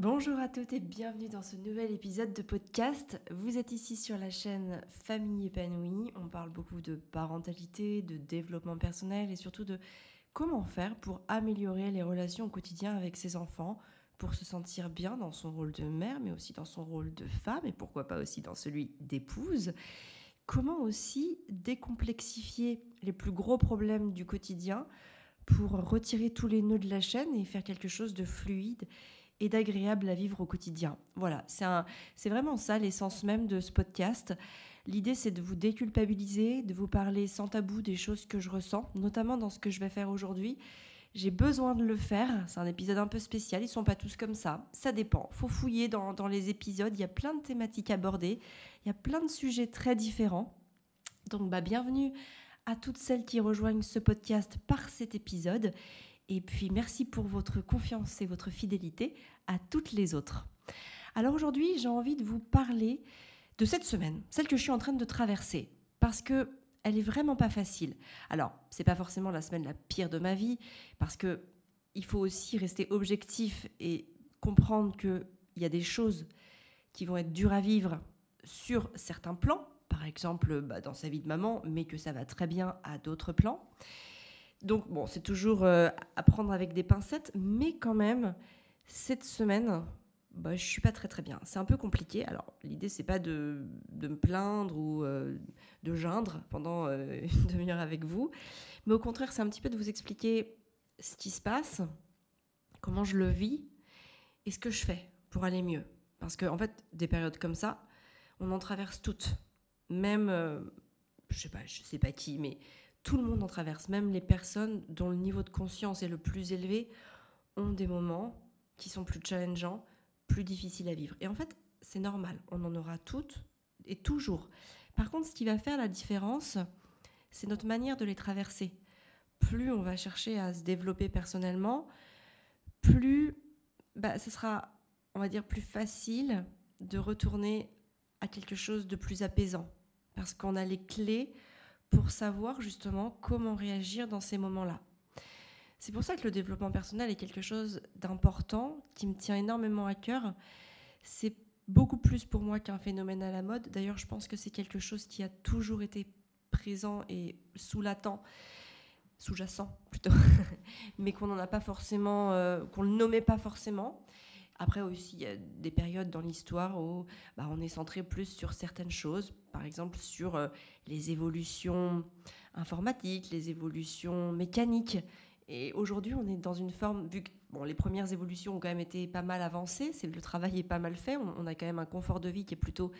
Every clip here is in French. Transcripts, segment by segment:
Bonjour à toutes et bienvenue dans ce nouvel épisode de podcast. Vous êtes ici sur la chaîne Famille épanouie. On parle beaucoup de parentalité, de développement personnel et surtout de comment faire pour améliorer les relations au quotidien avec ses enfants, pour se sentir bien dans son rôle de mère, mais aussi dans son rôle de femme et pourquoi pas aussi dans celui d'épouse. Comment aussi décomplexifier les plus gros problèmes du quotidien pour retirer tous les nœuds de la chaîne et faire quelque chose de fluide et d'agréable à vivre au quotidien. Voilà, c'est vraiment ça l'essence même de ce podcast. L'idée, c'est de vous déculpabiliser, de vous parler sans tabou des choses que je ressens, notamment dans ce que je vais faire aujourd'hui. J'ai besoin de le faire. C'est un épisode un peu spécial. Ils sont pas tous comme ça. Ça dépend. Faut fouiller dans, dans les épisodes. Il y a plein de thématiques abordées. Il y a plein de sujets très différents. Donc, bah, bienvenue à toutes celles qui rejoignent ce podcast par cet épisode. Et puis merci pour votre confiance et votre fidélité à toutes les autres. Alors aujourd'hui, j'ai envie de vous parler de cette semaine, celle que je suis en train de traverser, parce que elle est vraiment pas facile. Alors, c'est pas forcément la semaine la pire de ma vie, parce que il faut aussi rester objectif et comprendre qu'il y a des choses qui vont être dures à vivre sur certains plans, par exemple bah, dans sa vie de maman, mais que ça va très bien à d'autres plans. Donc bon, c'est toujours euh, à prendre avec des pincettes, mais quand même, cette semaine, bah, je suis pas très très bien. C'est un peu compliqué. Alors l'idée c'est pas de, me plaindre ou euh, de geindre pendant euh, une demi-heure avec vous, mais au contraire c'est un petit peu de vous expliquer ce qui se passe, comment je le vis et ce que je fais pour aller mieux. Parce qu'en en fait, des périodes comme ça, on en traverse toutes. Même, je sais je sais pas qui, mais tout le monde en traverse, même les personnes dont le niveau de conscience est le plus élevé ont des moments qui sont plus challengeants, plus difficiles à vivre. Et en fait, c'est normal, on en aura toutes et toujours. Par contre, ce qui va faire la différence, c'est notre manière de les traverser. Plus on va chercher à se développer personnellement, plus bah, ce sera, on va dire, plus facile de retourner à quelque chose de plus apaisant. Parce qu'on a les clés pour savoir justement comment réagir dans ces moments-là. C'est pour ça que le développement personnel est quelque chose d'important, qui me tient énormément à cœur. C'est beaucoup plus pour moi qu'un phénomène à la mode. D'ailleurs, je pense que c'est quelque chose qui a toujours été présent et sous-latent, sous-jacent plutôt, mais qu'on n'en a pas forcément, euh, qu'on le nommait pas forcément. Après aussi, il y a des périodes dans l'histoire où bah, on est centré plus sur certaines choses, par exemple sur euh, les évolutions informatiques, les évolutions mécaniques. Et aujourd'hui, on est dans une forme, vu que bon, les premières évolutions ont quand même été pas mal avancées, c'est le travail est pas mal fait, on, a quand même un confort de vie qui est plutôt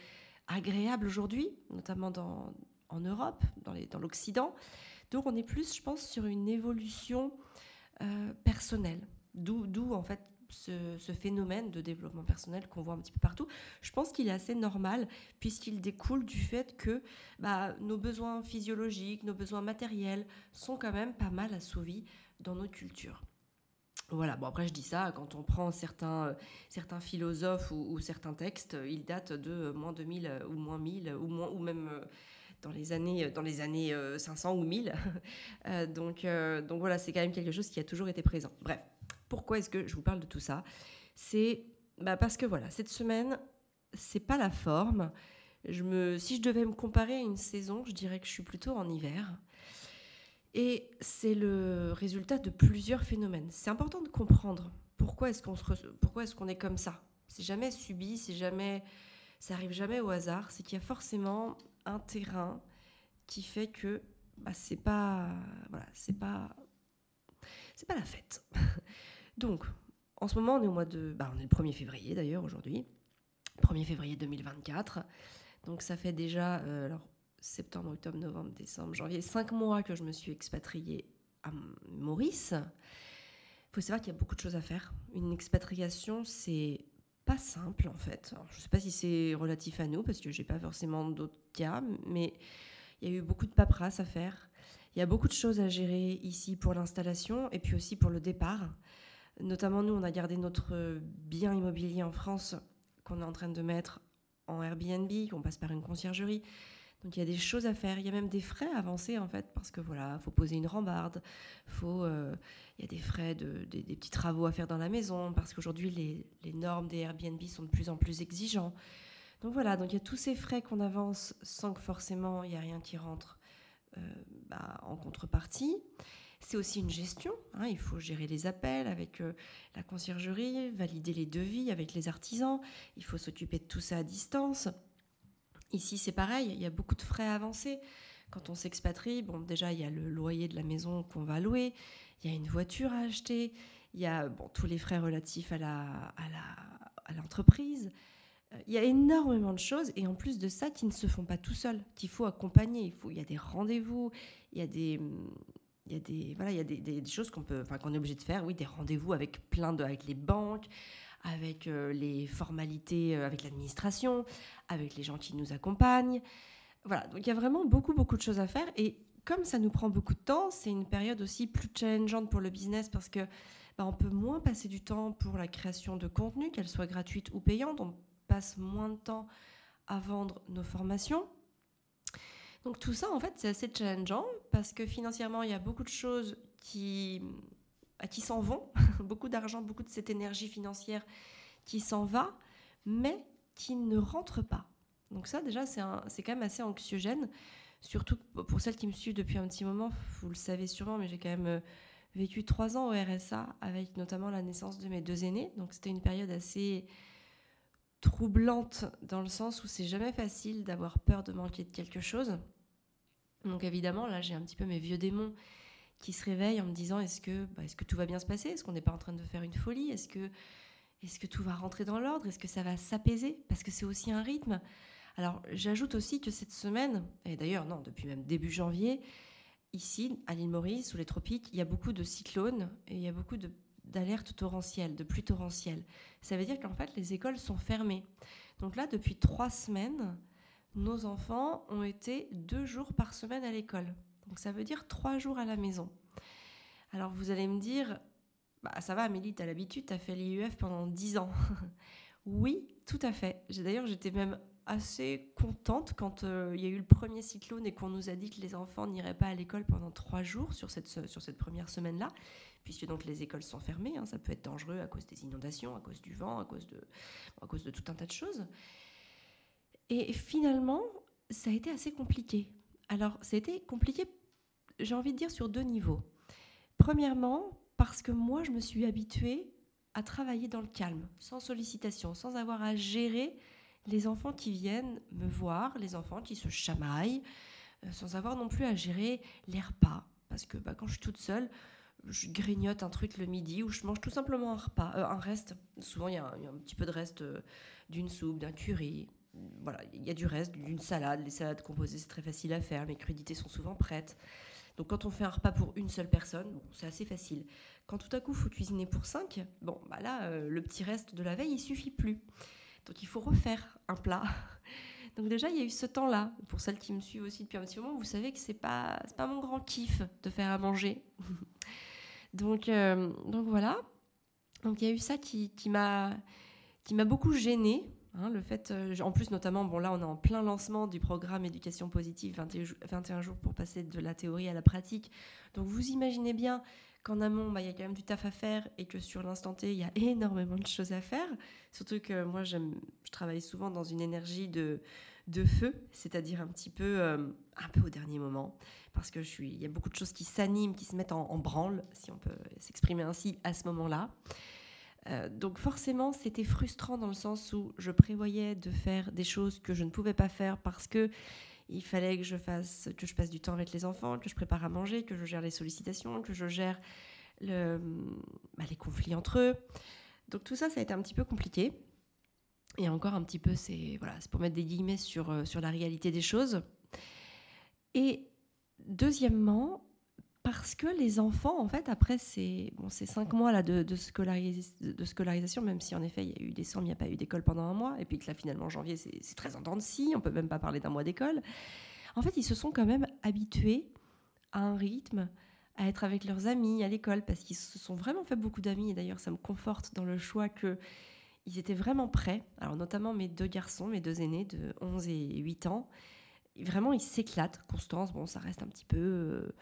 agréable aujourd'hui, notamment en Europe, dans l'Occident. Donc on est plus, je pense, sur une évolution euh, personnelle. D'où en fait ce, phénomène de développement personnel qu'on voit un petit peu partout, je pense qu'il est assez normal puisqu'il découle du fait que bah, nos besoins physiologiques, nos besoins matériels sont quand même pas mal assouvis dans nos cultures. Voilà, bon après je dis ça, quand on prend certains, euh, philosophes ou, certains textes, ils datent de moins 2000 euh, ou moins 1000 ou, même euh, dans les années, dans les années 500 ou 1000. donc, donc voilà, c'est quand même quelque chose qui a toujours été présent. Bref, pourquoi est-ce que je vous parle de tout ça? C'est bah, parce que voilà, cette semaine, c'est pas la forme. Si je devais me comparer à une saison, je dirais que je suis plutôt en hiver. Et c'est le résultat de plusieurs phénomènes. C'est important de comprendre pourquoi est-ce qu'on est-ce qu'on est comme ça. C'est jamais subi, c'est jamais, ça arrive jamais au hasard. C'est qu'il y a forcément un terrain qui fait que bah, c'est pas, voilà, c'est pas, c'est pas la fête. Donc, en ce moment, on est au mois de. Bah, on est le 1er février d'ailleurs aujourd'hui. 1er février 2024. Donc, ça fait déjà. Euh, alors, septembre, octobre, novembre, décembre, janvier, cinq mois que je me suis expatriée à Maurice. Il faut savoir qu'il y a beaucoup de choses à faire. Une expatriation, c'est pas simple en fait. je ne sais pas si c'est relatif à nous parce que j'ai pas forcément d'autres cas, mais il y a eu beaucoup de paperasse à faire. Il y a beaucoup de choses à gérer ici pour l'installation et puis aussi pour le départ. Notamment, nous, on a gardé notre bien immobilier en France qu'on est en train de mettre en Airbnb, qu'on passe par une conciergerie. Donc il y a des choses à faire, il y a même des frais avancés en fait, parce que voilà, faut poser une rambarde, faut, euh, il y a des frais, de, des, petits travaux à faire dans la maison, parce qu'aujourd'hui les, les, normes des Airbnb sont de plus en plus exigeants. Donc voilà, donc il y a tous ces frais qu'on avance sans que forcément il y a rien qui rentre euh, bah, en contrepartie. C'est aussi une gestion. Hein, il faut gérer les appels avec euh, la conciergerie, valider les devis avec les artisans. Il faut s'occuper de tout ça à distance. Ici, c'est pareil, il y a beaucoup de frais avancés. Quand on s'expatrie, bon, déjà, il y a le loyer de la maison qu'on va louer, il y a une voiture à acheter, il y a bon, tous les frais relatifs à l'entreprise. La, à euh, il y a énormément de choses, et en plus de ça, qui ne se font pas tout seuls, qu'il faut accompagner. Il, faut, il y a des rendez-vous, il y a des, il y a des, voilà, il y a des, des, choses qu'on peut, qu'on est obligé de faire. Oui, des rendez-vous avec plein de, avec les banques, avec euh, les formalités euh, avec l'administration, avec les gens qui nous accompagnent. Voilà, donc il y a vraiment beaucoup, beaucoup de choses à faire. Et comme ça nous prend beaucoup de temps, c'est une période aussi plus challengeante pour le business parce que bah, on peut moins passer du temps pour la création de contenu, qu'elle soit gratuite ou payante. On passe moins de temps à vendre nos formations. Donc tout ça, en fait, c'est assez challengeant parce que financièrement, il y a beaucoup de choses qui qui s'en vont, beaucoup d'argent, beaucoup de cette énergie financière qui s'en va, mais qui ne rentre pas. Donc ça, déjà, c'est quand même assez anxiogène, surtout pour celles qui me suivent depuis un petit moment, vous le savez sûrement, mais j'ai quand même euh, vécu trois ans au RSA, avec notamment la naissance de mes deux aînés. Donc c'était une période assez troublante dans le sens où c'est jamais facile d'avoir peur de manquer de quelque chose. Donc évidemment, là, j'ai un petit peu mes vieux démons qui se réveille en me disant est-ce que, bah, est-ce que tout va bien se passer? Est-ce qu'on n'est pas en train de faire une folie? Est-ce que, est que tout va rentrer dans l'ordre? Est-ce que ça va s'apaiser? Parce que c'est aussi un rythme. Alors j'ajoute aussi que cette semaine, et d'ailleurs non, depuis même début janvier, ici à l'île Maurice, sous les tropiques, il y a beaucoup de cyclones et il y a beaucoup d'alertes torrentielles, de pluies torrentielles. Ça veut dire qu'en fait les écoles sont fermées. Donc là, depuis trois semaines, nos enfants ont été deux jours par semaine à l'école. Donc ça veut dire trois jours à la maison. Alors vous allez me dire, bah, ça va Amélie, tu as l'habitude, tu as fait l'IUF pendant dix ans. oui, tout à fait. D'ailleurs, j'étais même assez contente quand euh, il y a eu le premier cyclone et qu'on nous a dit que les enfants n'iraient pas à l'école pendant trois jours sur cette, sur cette première semaine-là, puisque donc les écoles sont fermées. Hein, ça peut être dangereux à cause des inondations, à cause du vent, à cause de, tout un tas de choses. Et finalement, ça a été assez compliqué. Alors, ça a été compliqué j'ai envie de dire sur deux niveaux. Premièrement, parce que moi, je me suis habituée à travailler dans le calme, sans sollicitation, sans avoir à gérer les enfants qui viennent me voir, les enfants qui se chamaillent, euh, sans avoir non plus à gérer les repas. Parce que bah, quand je suis toute seule, je grignote un truc le midi ou je mange tout simplement un repas, euh, un reste. Souvent, il y, a un petit peu de reste euh, d'une soupe, d'un curry. Voilà, il y a du reste, d'une salade. Les salades composées, c'est très facile à faire. Mes crudités sont souvent prêtes. Donc quand on fait un repas pour une seule personne, c'est assez facile. Quand tout à coup, faut cuisiner pour cinq, bon, bah là, euh, le petit reste de la veille, il suffit plus. Donc il faut refaire un plat. Donc déjà, il y a eu ce temps-là. Pour celles qui me suivent aussi depuis un petit moment, vous savez que c'est pas pas mon grand kiff de faire à manger. donc euh, donc voilà. Donc il y a eu ça qui, qui m'a beaucoup gênée Hein, le fait, euh, en plus notamment, bon là on est en plein lancement du programme éducation positive 21, jours pour passer de la théorie à la pratique. Donc vous imaginez bien qu'en amont, bah, il y a quand même du taf à faire et que sur l'instant T, il y a énormément de choses à faire. Surtout que moi, je travaille souvent dans une énergie de, de feu, c'est-à-dire un petit peu, euh, un peu au dernier moment, parce que je suis, il y a beaucoup de choses qui s'animent, qui se mettent en branle, si on peut s'exprimer ainsi, à ce moment-là. Euh, donc forcément, c'était frustrant dans le sens où je prévoyais de faire des choses que je ne pouvais pas faire parce que il fallait que je fasse, que je passe du temps avec les enfants, que je prépare à manger, que je gère les sollicitations, que je gère bah, les conflits entre eux. Donc tout ça, ça a été un petit peu compliqué. Et encore un petit peu, c'est voilà, pour mettre des guillemets sur, euh, sur la réalité des choses. Et deuxièmement, parce que les enfants, en fait, après ces, bon, ces cinq mois là de, de, scolarisation, même si en effet il y a eu décembre, il n'y a pas eu d'école pendant un mois, et puis que là finalement janvier c'est très en scie, on peut même pas parler d'un mois d'école. En fait, ils se sont quand même habitués à un rythme, à être avec leurs amis à l'école, parce qu'ils se sont vraiment fait beaucoup d'amis. Et d'ailleurs, ça me conforte dans le choix que ils étaient vraiment prêts. Alors notamment mes deux garçons, mes deux aînés de 11 et 8 ans, vraiment, il s'éclate. Constance, bon, ça reste un petit peu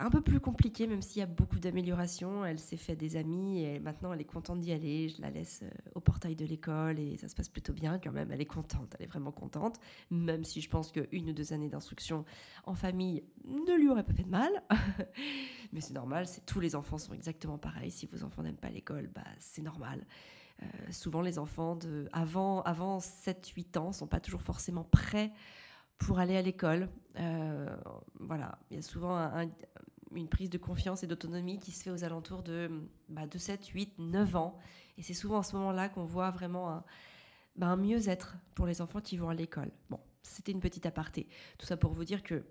un peu plus compliqué, même s'il y a beaucoup d'améliorations. Elle s'est fait des amis et maintenant elle est contente d'y aller. Je la laisse euh, au portail de l'école et ça se passe plutôt bien quand même. Elle est contente, elle est vraiment contente, même si je pense qu'une ou deux années d'instruction en famille ne lui aurait pas fait de mal. Mais c'est normal, tous les enfants sont exactement pareils. Si vos enfants n'aiment pas l'école, bah, c'est normal. Euh, souvent les enfants de avant, avant 7-8 ans sont pas toujours forcément prêts pour aller à l'école. Euh, voilà, il y a souvent une prise de confiance et d'autonomie qui se fait aux alentours de, bah, de 7, 8, 9 ans. Et c'est souvent à ce moment-là qu'on voit vraiment un, bah, un mieux-être pour les enfants qui vont à l'école. Bon, c'était une petite aparté. Tout ça pour vous dire que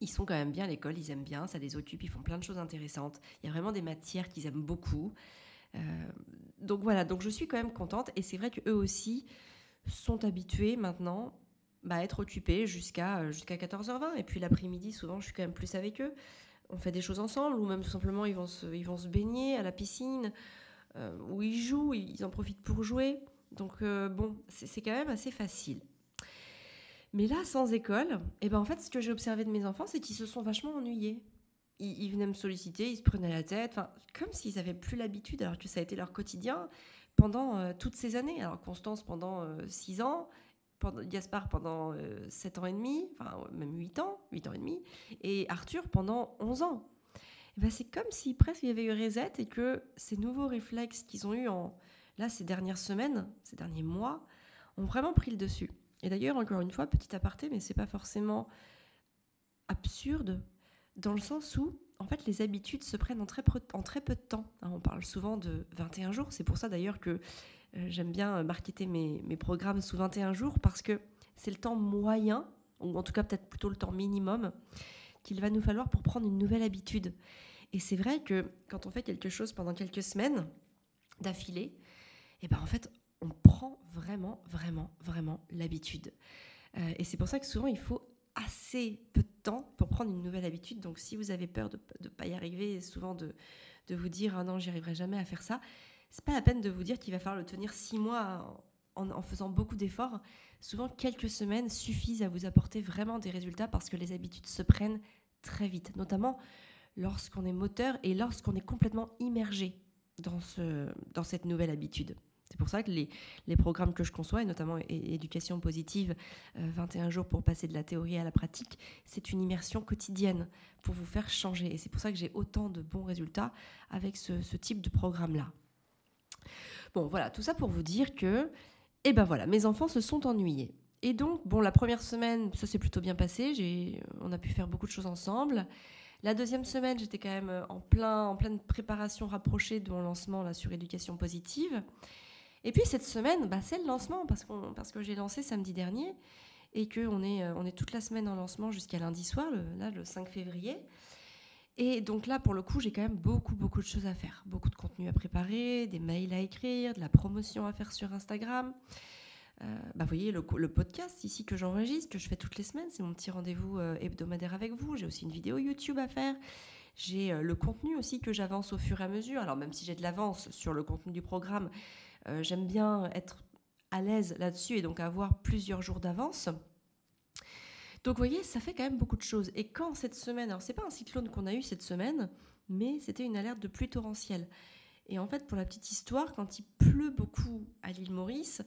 ils sont quand même bien à l'école, ils aiment bien, ça les occupe, ils font plein de choses intéressantes. Il y a vraiment des matières qu'ils aiment beaucoup. Euh, donc voilà, donc je suis quand même contente et c'est vrai qu'eux aussi sont habitués maintenant bah, être occupés jusqu'à euh, jusqu'à 14h20. Et puis l'après-midi, souvent, je suis quand même plus avec eux. On fait des choses ensemble, ou même tout simplement, ils vont se, ils vont se baigner à la piscine, euh, où ils jouent, ils en profitent pour jouer. Donc, euh, bon, c'est quand même assez facile. Mais là, sans école, eh ben en fait, ce que j'ai observé de mes enfants, c'est qu'ils se sont vachement ennuyés. Ils, venaient me solliciter, ils se prenaient la tête, comme s'ils avaient plus l'habitude, alors que ça a été leur quotidien pendant toutes ces années. Alors Constance pendant 6 ans, pendant, Gaspard pendant 7 euh, ans et demi, enfin même 8 ans, 8 ans et demi, et Arthur pendant 11 ans. Et ben c'est comme si presque il y avait eu reset et que ces nouveaux réflexes qu'ils ont eu en là ces dernières semaines, ces derniers mois, ont vraiment pris le dessus. Et d'ailleurs, encore une fois, petit aparté, mais c'est pas forcément absurde dans le sens où en fait, les habitudes se prennent en très, peu de temps. Hein, on parle souvent de 21 jours. C'est pour ça d'ailleurs que euh, j'aime bien marketer mes, mes, programmes sous 21 jours parce que c'est le temps moyen, ou en tout cas peut-être plutôt le temps minimum, qu'il va nous falloir pour prendre une nouvelle habitude. Et c'est vrai que quand on fait quelque chose pendant quelques semaines d'affilée, et eh ben en fait, on prend vraiment, vraiment, vraiment l'habitude. Euh, et c'est pour ça que souvent, il faut assez peu de temps pour prendre une nouvelle habitude. Donc si vous avez peur de ne pas y arriver, souvent de, de vous dire ah non, j'y arriverai jamais à faire ça, c'est pas la peine de vous dire qu'il va falloir le tenir six mois en, faisant beaucoup d'efforts. Souvent, quelques semaines suffisent à vous apporter vraiment des résultats parce que les habitudes se prennent très vite, notamment lorsqu'on est moteur et lorsqu'on est complètement immergé dans, ce, dans cette nouvelle habitude. C'est pour ça que les, les, programmes que je conçois, et notamment éducation positive, 21 euh, jours pour passer de la théorie à la pratique, c'est une immersion quotidienne pour vous faire changer. Et c'est pour ça que j'ai autant de bons résultats avec ce, ce type de programme-là. Bon, voilà, tout ça pour vous dire que, eh ben voilà, mes enfants se sont ennuyés. Et donc, bon, la première semaine, ça s'est plutôt bien passé. On a pu faire beaucoup de choses ensemble. La deuxième semaine, j'étais quand même en, plein, en pleine préparation rapprochée de mon lancement là, sur éducation positive. Et puis cette semaine, bah, c'est le lancement parce, que j'ai lancé samedi dernier et qu'on est, euh, est toute la semaine en lancement jusqu'à lundi soir, le, là, le 5 février. Et donc là, pour le coup, j'ai quand même beaucoup, beaucoup de choses à faire. Beaucoup de contenu à préparer, des mails à écrire, de la promotion à faire sur Instagram. Euh, bah, vous voyez, le, podcast ici que j'enregistre, que je fais toutes les semaines, c'est mon petit rendez-vous euh, hebdomadaire avec vous. J'ai aussi une vidéo YouTube à faire. J'ai le contenu aussi que j'avance au fur et à mesure. Alors même si j'ai de l'avance sur le contenu du programme, j'aime bien être à l'aise là-dessus et donc avoir plusieurs jours d'avance. Donc vous voyez, ça fait quand même beaucoup de choses. Et quand cette semaine, alors c'est pas un cyclone qu'on a eu cette semaine, mais c'était une alerte de pluie torrentielle. Et en fait, pour la petite histoire, quand il pleut beaucoup à l'île Maurice,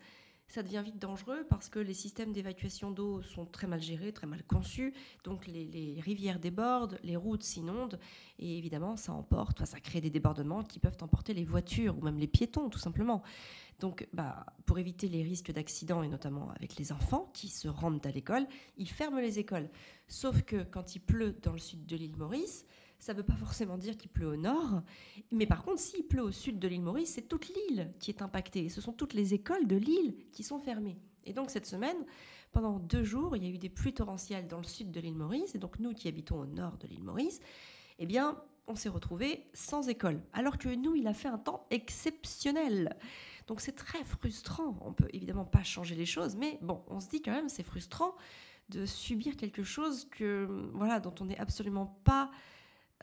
ça devient vite dangereux parce que les systèmes d'évacuation d'eau sont très mal gérés, très mal conçus. Donc les, rivières débordent, les routes s'inondent et évidemment ça emporte, ça crée des débordements qui peuvent emporter les voitures ou même les piétons tout simplement. Donc bah, pour éviter les risques d'accidents et notamment avec les enfants qui se rendent à l'école, ils ferment les écoles. Sauf que quand il pleut dans le sud de l'île Maurice, ça ne veut pas forcément dire qu'il pleut au nord. Mais par contre, s'il pleut au sud de l'île Maurice, c'est toute l'île qui est impactée. ce sont toutes les écoles de l'île qui sont fermées. Et donc cette semaine, pendant deux jours, il y a eu des pluies torrentielles dans le sud de l'île Maurice. Et donc nous qui habitons au nord de l'île Maurice, eh bien, on s'est retrouvés sans école. Alors que nous, il a fait un temps exceptionnel. Donc c'est très frustrant. On peut évidemment pas changer les choses, mais bon, on se dit quand même c'est frustrant de subir quelque chose que voilà dont on n'est absolument pas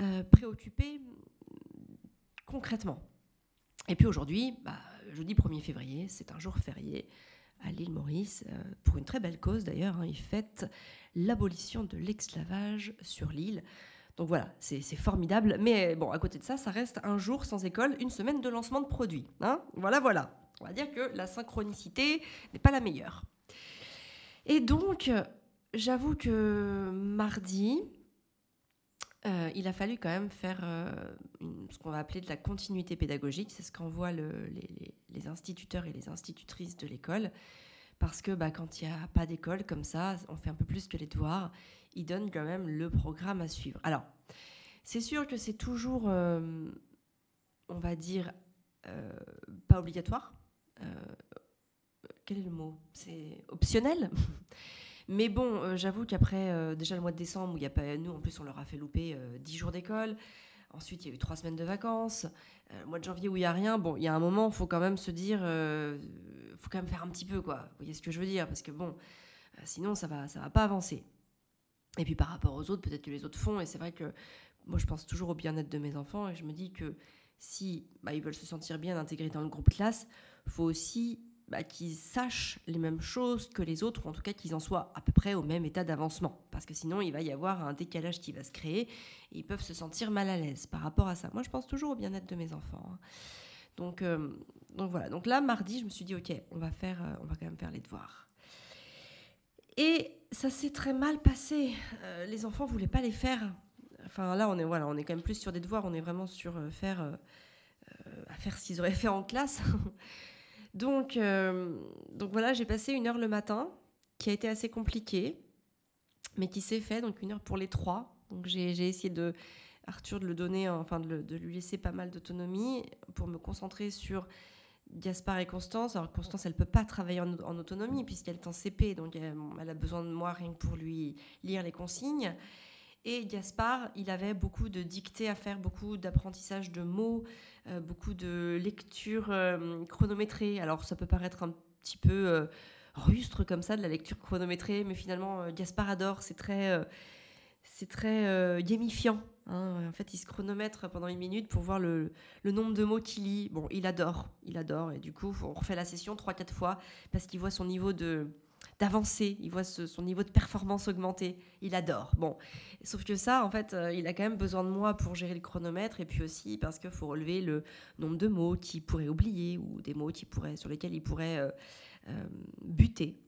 euh, préoccupé concrètement. Et puis aujourd'hui, bah, jeudi 1er février, c'est un jour férié. à l'île Maurice, pour une très belle cause d'ailleurs. Hein. il fête l'abolition de l'esclavage sur l'île. Donc voilà, c'est formidable. Mais bon, à côté de ça, ça reste un jour sans école, une semaine de lancement de produits. Hein voilà, voilà. On va dire que la synchronicité n'est pas la meilleure. Et donc, j'avoue que mardi, euh, il a fallu quand même faire euh, ce qu'on va appeler de la continuité pédagogique. C'est ce qu'envoient les, instituteurs et les institutrices de l'école. Parce que bah, quand il n'y a pas d'école comme ça, on fait un peu plus que les devoirs. Ils donnent quand même le programme à suivre. Alors, c'est sûr que c'est toujours, euh, on va dire, pas obligatoire. quel est le mot? C'est optionnel? mais bon, euh, j'avoue qu'après, euh, déjà le mois de décembre, où il y a pas, nous en plus on leur a fait louper 10 euh, jours d'école. Ensuite, il y a eu 3 semaines de vacances. le mois de janvier où il n'y a rien, bon, il y a un moment, faut quand même se dire, il faut quand même faire un petit peu, quoi. Vous voyez ce que je veux dire? Parce que bon, sinon ça va, ça va pas avancer. Et puis par rapport aux autres, peut-être que les autres font. Et c'est vrai que moi, je pense toujours au bien-être de mes enfants. Et je me dis que si bah, ils veulent se sentir bien intégrés dans le groupe classe, faut aussi bah, qu'ils sachent les mêmes choses que les autres, ou en tout cas qu'ils en soient à peu près au même état d'avancement. Parce que sinon, il va y avoir un décalage qui va se créer, et ils peuvent se sentir mal à l'aise par rapport à ça. Moi, je pense toujours au bien-être de mes enfants. Hein. Donc, euh, donc voilà. Donc là, mardi, je me suis dit, ok, on va, faire, euh, on va quand même faire les devoirs. Et ça s'est très mal passé. Euh, les enfants voulaient pas les faire. Enfin là, on est voilà, on est quand même plus sur des devoirs. On est vraiment sur faire à faire ce qu'ils auraient fait en classe. Donc, euh, donc voilà, j'ai passé une heure le matin, qui a été assez compliquée, mais qui s'est fait, donc une heure pour les trois. Donc j'ai essayé de Arthur de le donner, enfin de, lui laisser pas mal d'autonomie pour me concentrer sur Gaspard et Constance. Alors Constance, elle peut pas travailler en, autonomie puisqu'elle est en CP, donc elle, elle, a besoin de moi rien que pour lui lire les consignes. Et Gaspard, il avait beaucoup de dictées à faire, beaucoup d'apprentissage de mots, euh, beaucoup de lecture euh, chronométrée. Alors ça peut paraître un petit peu euh, rustre comme ça, de la lecture chronométrée, mais finalement, Gaspard adore, c'est très, c'est très gamifiant. Hein. En fait, il se chronomètre pendant une minute pour voir le, le nombre de mots qu'il lit. Bon, il adore, il adore, et du coup, on refait la session trois, quatre fois parce qu'il voit son niveau de d'avancer, il voit son niveau de performance augmenter, il adore. Bon, sauf que ça, en fait, euh, il a quand même besoin de moi pour gérer le chronomètre et puis aussi parce qu'il faut relever le nombre de mots qu'il pourrait oublier ou des mots qui pourraient, sur lesquels il pourrait euh, euh, buter.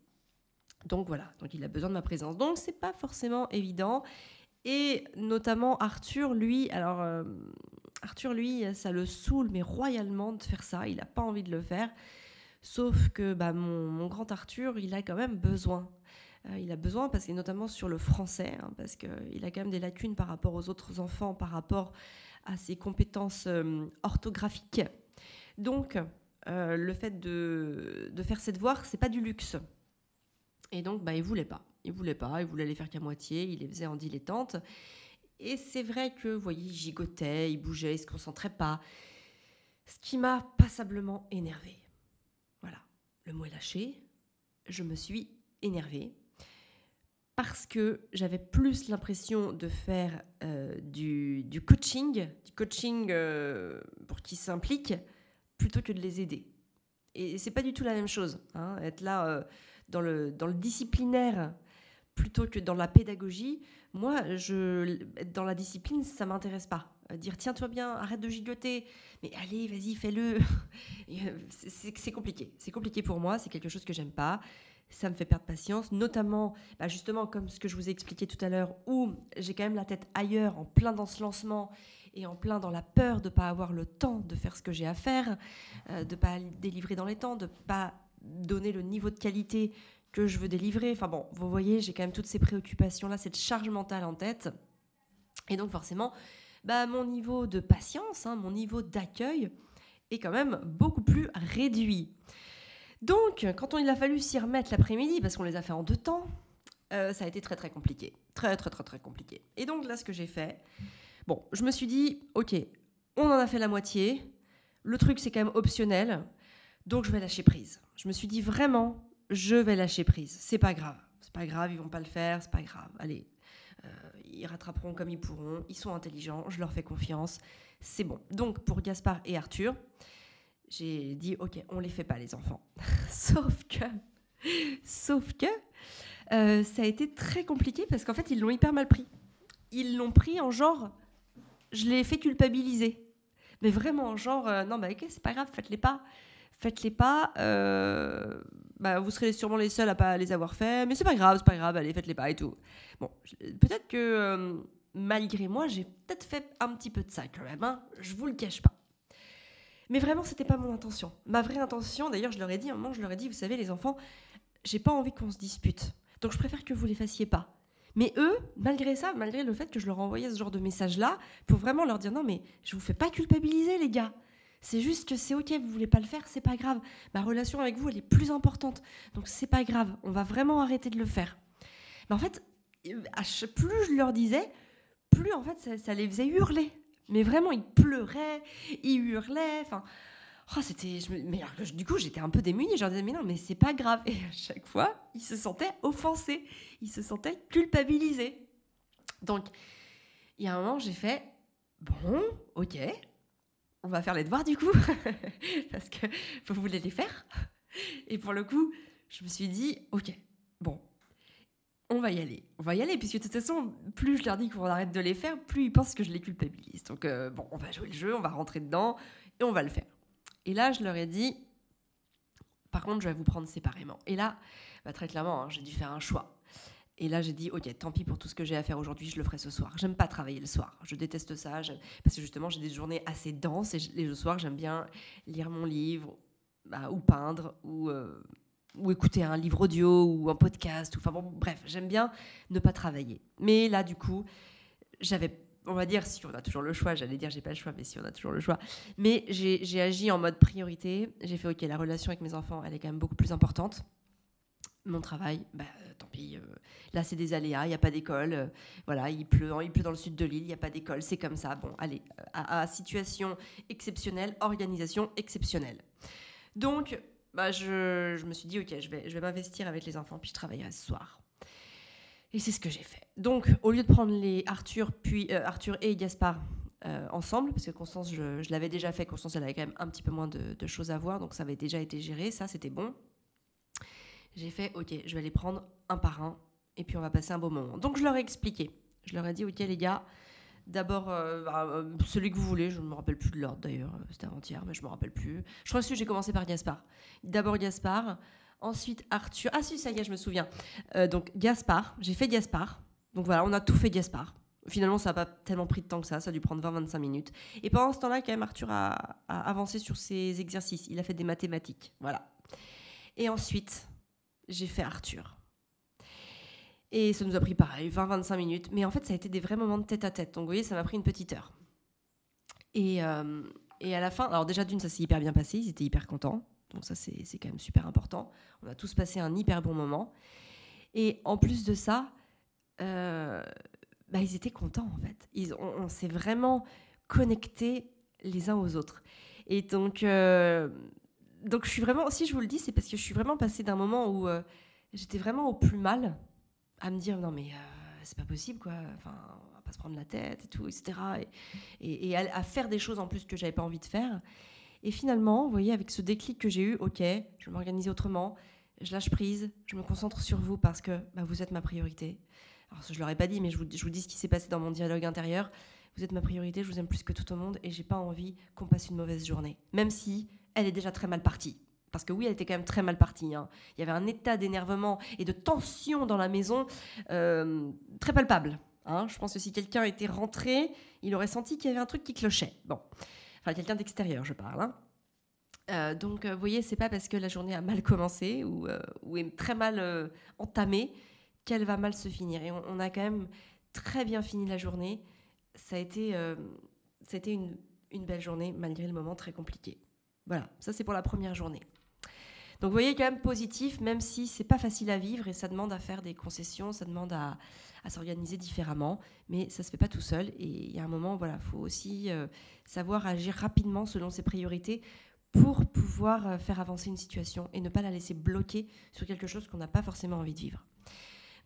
Donc voilà, donc il a besoin de ma présence. Donc c'est pas forcément évident. Et notamment Arthur, lui, alors Arthur, lui, ça le saoule mais royalement de faire ça. Il n'a pas envie de le faire. Sauf que bah, mon, grand Arthur, il a quand même besoin. Euh, il a besoin, parce que notamment sur le français, hein, parce qu'il a quand même des lacunes par rapport aux autres enfants, par rapport à ses compétences euh, orthographiques. Donc, euh, le fait de, faire ses devoirs, c'est pas du luxe. Et donc, bah, il voulait pas. Il voulait pas, il voulait les faire qu'à moitié, il les faisait en dilettante. Et c'est vrai que, vous voyez, il gigotait, il bougeait, il se concentrait pas. Ce qui m'a passablement énervé le mot est lâché, je me suis énervée parce que j'avais plus l'impression de faire euh, du, coaching, du coaching euh, pour qu'ils s'impliquent, plutôt que de les aider. Et c'est pas du tout la même chose. Hein, être là euh, dans, le, dans le disciplinaire plutôt que dans la pédagogie, moi, je, dans la discipline, ça m'intéresse pas. Euh, dire tiens-toi bien, arrête de gigoter, mais allez, vas-y, fais-le. Euh, c'est compliqué. C'est compliqué pour moi, c'est quelque chose que j'aime pas. Ça me fait perdre patience, notamment, bah, justement, comme ce que je vous ai expliqué tout à l'heure, où j'ai quand même la tête ailleurs, en plein dans ce lancement et en plein dans la peur de ne pas avoir le temps de faire ce que j'ai à faire, euh, de ne pas délivrer dans les temps, de ne pas donner le niveau de qualité que je veux délivrer. Enfin bon, vous voyez, j'ai quand même toutes ces préoccupations-là, cette charge mentale en tête. Et donc forcément, bah, mon niveau de patience, hein, mon niveau d'accueil est quand même beaucoup plus réduit. Donc, quand on, il a fallu s'y remettre l'après-midi, parce qu'on les a fait en deux temps, euh, ça a été très très compliqué. Très très très très compliqué. Et donc là, ce que j'ai fait, bon, je me suis dit, ok, on en a fait la moitié, le truc c'est quand même optionnel, donc je vais lâcher prise. Je me suis dit vraiment, je vais lâcher prise. C'est pas grave. C'est pas grave, ils vont pas le faire, c'est pas grave. Allez, ils rattraperont comme ils pourront. Ils sont intelligents, je leur fais confiance. C'est bon. Donc pour Gaspard et Arthur, j'ai dit ok, on les fait pas les enfants. Sauf que Sauf que euh, ça a été très compliqué parce qu'en fait, ils l'ont hyper mal pris. Ils l'ont pris en genre, je l'ai fait culpabiliser. Mais vraiment, genre, euh, non, bah ok, c'est pas grave, faites-les pas. Faites-les pas. Euh, bah, vous serez sûrement les seuls à pas les avoir fait, mais c'est pas grave, c'est pas grave, allez, faites-les pas et tout. Bon, peut-être que malgré moi, j'ai peut-être fait un petit peu de ça quand même, hein, je vous le cache pas. Mais vraiment, c'était pas mon intention. Ma vraie intention, d'ailleurs, je leur ai dit, un moment, je leur ai dit, vous savez, les enfants, j'ai pas envie qu'on se dispute. Donc je préfère que vous les fassiez pas. Mais eux, malgré ça, malgré le fait que je leur envoyais ce genre de message-là, pour vraiment leur dire non, mais je vous fais pas culpabiliser, les gars. C'est juste que c'est ok, vous voulez pas le faire, c'est pas grave. Ma relation avec vous, elle est plus importante. Donc c'est pas grave, on va vraiment arrêter de le faire. Mais en fait, plus je leur disais, plus en fait ça, les faisait hurler. Mais vraiment, ils pleuraient, ils hurlaient. Enfin, Oh, c'était. Mais du coup, j'étais un peu démunie. Je leur disais, mais non, mais c'est pas grave. Et à chaque fois, ils se sentaient offensés. Ils se sentaient culpabilisés. Donc, il y a un moment, j'ai fait, bon, ok, on va faire les devoirs du coup. Parce que vous voulez les faire. Et pour le coup, je me suis dit, ok, bon, on va y aller. On va y aller, puisque de toute façon, plus je leur dis qu'on arrête de les faire, plus ils pensent que je les culpabilise. Donc, euh, bon, on va jouer le jeu, on va rentrer dedans et on va le faire. Et là, je leur ai dit, par contre, je vais vous prendre séparément. Et là, bah, très clairement, hein, j'ai dû faire un choix. Et là, j'ai dit, ok, tant pis pour tout ce que j'ai à faire aujourd'hui, je le ferai ce soir. J'aime pas travailler le soir. Je déteste ça, parce que justement, j'ai des journées assez denses et le soir, j'aime bien lire mon livre, bah, ou peindre, ou, euh, ou écouter un livre audio, ou un podcast. Ou, enfin bon, bref, j'aime bien ne pas travailler. Mais là, du coup, j'avais on va dire, si on a toujours le choix, j'allais dire j'ai pas le choix, mais si on a toujours le choix. Mais j'ai agi en mode priorité. J'ai fait, ok, la relation avec mes enfants, elle est quand même beaucoup plus importante. Mon travail, bah, tant pis. Euh, là, c'est des aléas, il n'y a pas d'école. Euh, voilà, il pleut, il pleut dans le sud de l'île, il n'y a pas d'école, c'est comme ça. Bon, allez, euh, à, situation exceptionnelle, organisation exceptionnelle. Donc, bah, je, me suis dit, ok, je vais, je vais m'investir avec les enfants, puis je travaillerai ce soir. Et c'est ce que j'ai fait. Donc, au lieu de prendre les Arthur, puis euh, Arthur et Gaspard euh, ensemble, parce que Constance, je, l'avais déjà fait, Constance, elle avait quand même un petit peu moins de, choses à voir, donc ça avait déjà été géré, ça c'était bon. J'ai fait, ok, je vais les prendre un par un, et puis on va passer un beau moment. Donc je leur ai expliqué. Je leur ai dit, ok les gars, d'abord euh, bah, celui que vous voulez, je ne me rappelle plus de l'ordre d'ailleurs, c'était avant-hier, mais je ne me rappelle plus. Je crois que j'ai commencé par Gaspard. D'abord Gaspard, Ensuite, Arthur. Ah si, ça y est, je me souviens. Euh, donc, Gaspard. J'ai fait Gaspard. Donc voilà, on a tout fait Gaspard. Finalement, ça n'a pas tellement pris de temps que ça. Ça a dû prendre 20-25 minutes. Et pendant ce temps-là, quand même, Arthur a, avancé sur ses exercices. Il a fait des mathématiques. Voilà. Et ensuite, j'ai fait Arthur. Et ça nous a pris pareil, 20-25 minutes. Mais en fait, ça a été des vrais moments de tête à tête. Donc, vous voyez, ça m'a pris une petite heure. Et, euh, et à la fin, alors déjà d'une, ça s'est hyper bien passé. Ils étaient hyper contents. Donc ça, c'est quand même super important. On a tous passé un hyper bon moment. Et en plus de ça, euh, bah, ils étaient contents en fait. Ils, on, s'est vraiment connectés les uns aux autres. Et donc, euh, donc je suis vraiment, si je vous le dis, c'est parce que je suis vraiment passée d'un moment où euh, j'étais vraiment au plus mal, à me dire non mais c'est pas possible quoi. Enfin, on va pas se prendre la tête et tout, etc. Et, à, faire des choses en plus que j'avais pas envie de faire. Et finalement, vous voyez, avec ce déclic que j'ai eu, ok, je vais m'organiser autrement, je lâche prise, je me concentre sur vous parce que bah, vous êtes ma priorité. Alors, je leur ai pas dit, mais je vous, je vous dis ce qui s'est passé dans mon dialogue intérieur. Vous êtes ma priorité, je vous aime plus que tout au monde et j'ai pas envie qu'on passe une mauvaise journée. Même si elle est déjà très mal partie. Parce que oui, elle était quand même très mal partie. Hein. Il y avait un état d'énervement et de tension dans la maison euh, très palpable. Hein. Je pense que si quelqu'un était rentré, il aurait senti qu'il y avait un truc qui clochait. Bon enfin quelqu'un d'extérieur, je parle. Hein. Euh, donc, euh, vous voyez, c'est pas parce que la journée a mal commencé ou, est très mal entamée qu'elle va mal se finir. Et on, a quand même très bien fini la journée. Ça a été, une, une belle journée malgré le moment très compliqué. Voilà, ça c'est pour la première journée. Donc vous voyez quand même positif, même si c'est pas facile à vivre et ça demande à faire des concessions, ça demande à, s'organiser différemment, mais ça se fait pas tout seul. Et il y a un moment, voilà, faut aussi euh, savoir agir rapidement selon ses priorités pour pouvoir euh, faire avancer une situation et ne pas la laisser bloquer sur quelque chose qu'on n'a pas forcément envie de vivre.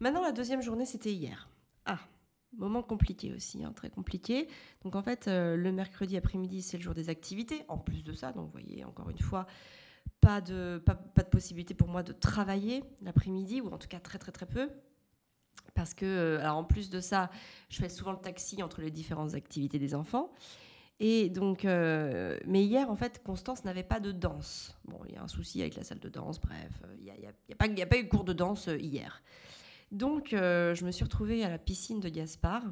Maintenant, la deuxième journée, c'était hier. Ah, moment compliqué aussi, hein, très compliqué. Donc en fait, euh, le mercredi après-midi, c'est le jour des activités, en plus de ça. Donc vous voyez, encore une fois, pas de, pas, de possibilité pour moi de travailler l'après-midi, ou en tout cas très très très peu. Parce que, euh, alors en plus de ça, je fais souvent le taxi entre les différentes activités des enfants. Et donc, euh, mais hier, en fait, Constance n'avait pas de danse. Bon, il y a un souci avec la salle de danse, bref, il n'y y a, a, a, pas eu cours de danse hier. Donc, euh, je me suis retrouvée à la piscine de Gaspard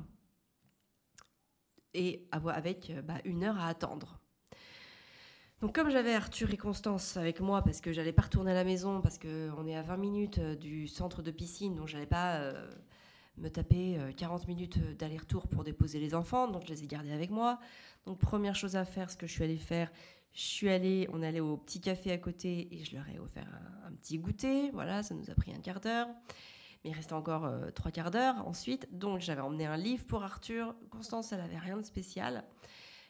et avec bah, une heure à attendre. Donc comme j'avais Arthur et Constance avec moi parce que j'allais pas retourner à la maison parce qu'on est à 20 minutes du centre de piscine donc j'allais pas euh, me taper 40 minutes d'aller-retour pour déposer les enfants donc je les ai gardés avec moi. Donc première chose à faire ce que je suis allée faire je suis allée, on allait au petit café à côté et je leur ai offert un petit goûter. Voilà, ça nous a pris un quart d'heure. Mais il restait encore euh, trois quarts d'heure ensuite. Donc j'avais emmené un livre pour Arthur. Constance, elle avait rien de spécial.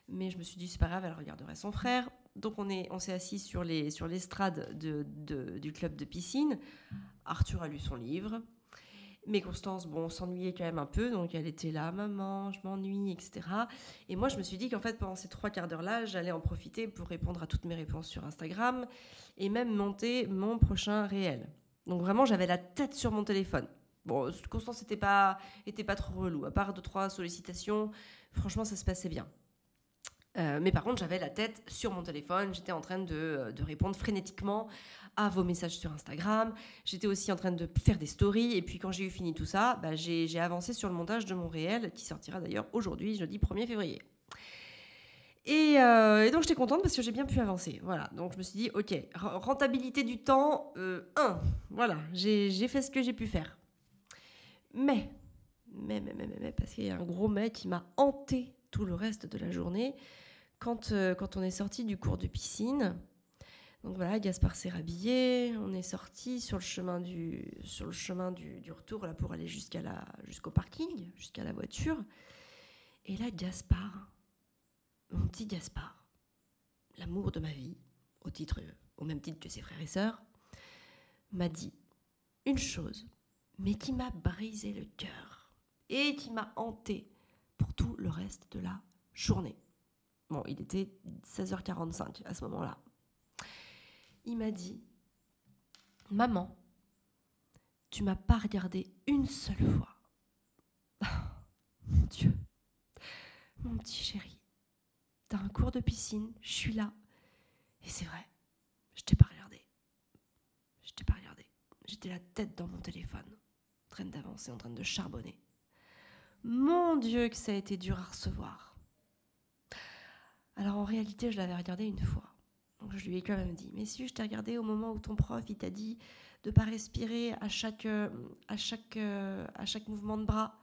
Mais je me suis dit, c'est pas grave, elle regarderait son frère. Donc on est, on s'est assis sur sur l'estrade de, de, du club de piscine. Arthur a lu son livre. Mais Constance, bon, s'ennuyait quand même un peu, donc elle était là, maman, je m'ennuie, etc. Et moi, je me suis dit qu'en fait, pendant ces trois quarts d'heure-là, j'allais en profiter pour répondre à toutes mes réponses sur Instagram et même monter mon prochain réel. Donc vraiment, j'avais la tête sur mon téléphone. Bon, Constance n'était pas, était pas trop relou. À part deux, trois sollicitations, franchement, ça se passait bien. Euh, mais par contre, j'avais la tête sur mon téléphone. J'étais en train de, de, répondre frénétiquement à vos messages sur Instagram. J'étais aussi en train de faire des stories. Et puis, quand j'ai eu fini tout ça, bah, j'ai avancé sur le montage de mon réel, qui sortira d'ailleurs aujourd'hui, jeudi 1er février. Et, euh, et, donc j'étais contente parce que j'ai bien pu avancer. Voilà. Donc je me suis dit, ok, rentabilité du temps, 1. Euh, voilà, j'ai fait ce que j'ai pu faire. Mais, mais, mais, mais, mais, parce qu'il y a un gros mec qui m'a hanté tout le reste de la journée quand, euh, quand on est sorti du cours de piscine. Donc voilà, Gaspard s'est rhabillé, on est sorti sur le chemin du, sur le chemin du, retour là, pour aller jusqu'au parking, jusqu'à la voiture. Et là, Gaspard, mon petit Gaspard, l'amour de ma vie, au, même titre que ses frères et sœurs, m'a dit une chose, mais qui m'a brisé le cœur et qui m'a hanté pour tout le reste de la journée. Bon, il était 16h45 à ce moment-là. Il m'a dit Maman, tu m'as pas regardé une seule fois. mon Dieu, mon petit chéri, t'as un cours de piscine, je suis là. Et c'est vrai, je t'ai pas regardé. Je t'ai pas regardé. J'étais la tête dans mon téléphone, en train d'avancer, en train de charbonner. Mon Dieu, que ça a été dur à recevoir. Alors en réalité, je l'avais regardé une fois. Donc je lui ai quand même dit, mais si je t'ai regardé au moment où ton prof il t'a dit de pas respirer à chaque à chaque à chaque mouvement de bras.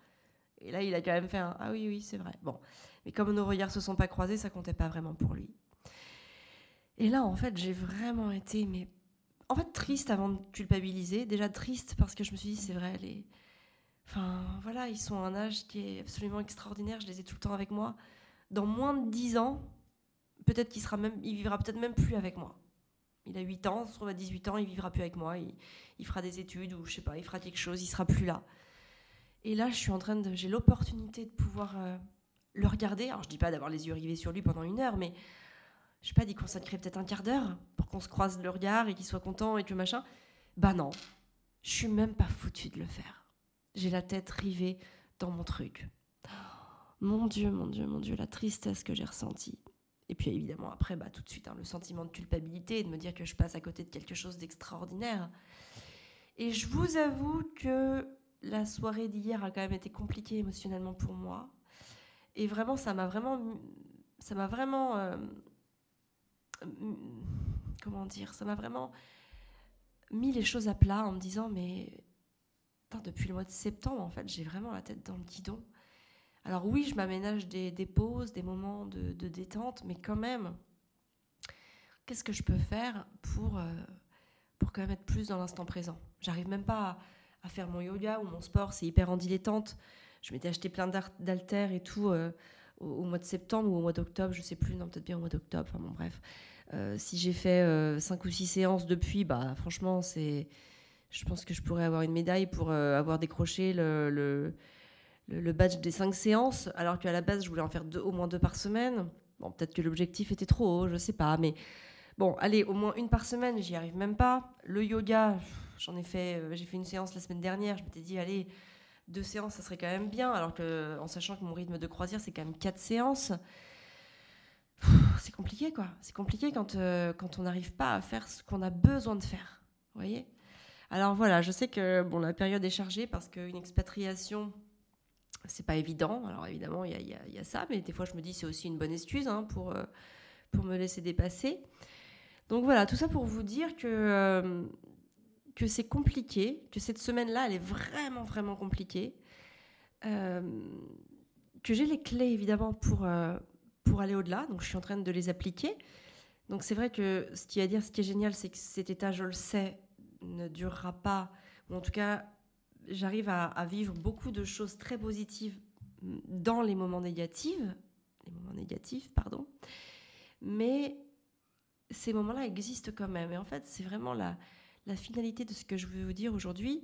Et là, il a quand même fait un ah oui oui c'est vrai. Bon, mais comme nos regards se sont pas croisés, ça comptait pas vraiment pour lui. Et là, en fait, j'ai vraiment été mais en fait triste avant de culpabiliser. Déjà triste parce que je me suis dit c'est vrai les Enfin, voilà, ils sont à un âge qui est absolument extraordinaire. Je les ai tout le temps avec moi. Dans moins de 10 ans, peut-être qu'il sera même, il vivra peut-être même plus avec moi. Il a 8 ans, se trouve à 18 ans, il vivra plus avec moi. Il, il, fera des études ou je sais pas, il fera quelque chose, il sera plus là. Et là, je suis en train de, j'ai l'opportunité de pouvoir euh, le regarder. Alors, je dis pas d'avoir les yeux rivés sur lui pendant une heure, mais je sais pas, d'y consacrer peut-être un quart d'heure pour qu'on se croise le regard et qu'il soit content et que machin. Bah non, je suis même pas foutu de le faire. J'ai la tête rivée dans mon truc. Mon Dieu, mon Dieu, mon Dieu, la tristesse que j'ai ressentie. Et puis évidemment, après, bah, tout de suite, hein, le sentiment de culpabilité, de me dire que je passe à côté de quelque chose d'extraordinaire. Et je vous avoue que la soirée d'hier a quand même été compliquée émotionnellement pour moi. Et vraiment, ça m'a vraiment. Ça m'a vraiment. Euh, comment dire Ça m'a vraiment mis les choses à plat en me disant mais depuis le mois de septembre, en fait, j'ai vraiment la tête dans le guidon. Alors oui, je m'aménage des, pauses, des moments de, de, détente, mais quand même, qu'est-ce que je peux faire pour, euh, pour quand même être plus dans l'instant présent? J'arrive même pas à, à, faire mon yoga ou mon sport, c'est hyper en dilettante. Je m'étais acheté plein d'haltères et tout euh, au, mois de septembre ou au mois d'octobre, je sais plus, non, peut-être bien au mois d'octobre, enfin bon, bref. Euh, si j'ai fait 5 ou 6 séances depuis, bah franchement, c'est je pense que je pourrais avoir une médaille pour euh, avoir décroché le, badge des cinq séances, alors qu'à la base, je voulais en faire au moins deux par semaine. Bon, peut-être que l'objectif était trop haut, je sais pas, mais Bon, allez, au moins une par semaine, j'y arrive même pas. Le yoga, j'en ai fait, j'ai fait une séance la semaine dernière. Je m'étais dit, allez, deux séances, ça serait quand même bien. Alors que, en sachant que mon rythme de croisière, c'est quand même quatre séances c'est compliqué quoi. C'est compliqué quand, euh, quand on n'arrive pas à faire ce qu'on a besoin de faire. Vous voyez? Alors voilà, je sais que bon, la période est chargée parce qu'une expatriation, c'est pas évident. Alors évidemment, il y, a, ça, mais des fois je me dis c'est aussi une bonne excuse hein, pour, euh, pour me laisser dépasser. Donc voilà, tout ça pour vous dire que, euh, que c'est compliqué, que cette semaine-là, elle est vraiment, vraiment compliquée. que j'ai les clés évidemment pour pour aller au-delà. Donc, je suis en train de les appliquer. Donc, c'est vrai que ce qui, à dire, ce qui est génial, c'est que cet état, je le sais, ne durera pas. Ou en tout cas, j'arrive à, vivre beaucoup de choses très positives dans les moments négatifs. Les moments négatifs, pardon. Mais ces moments-là existent quand même. Et en fait, c'est vraiment la, la finalité de ce que je veux vous dire aujourd'hui.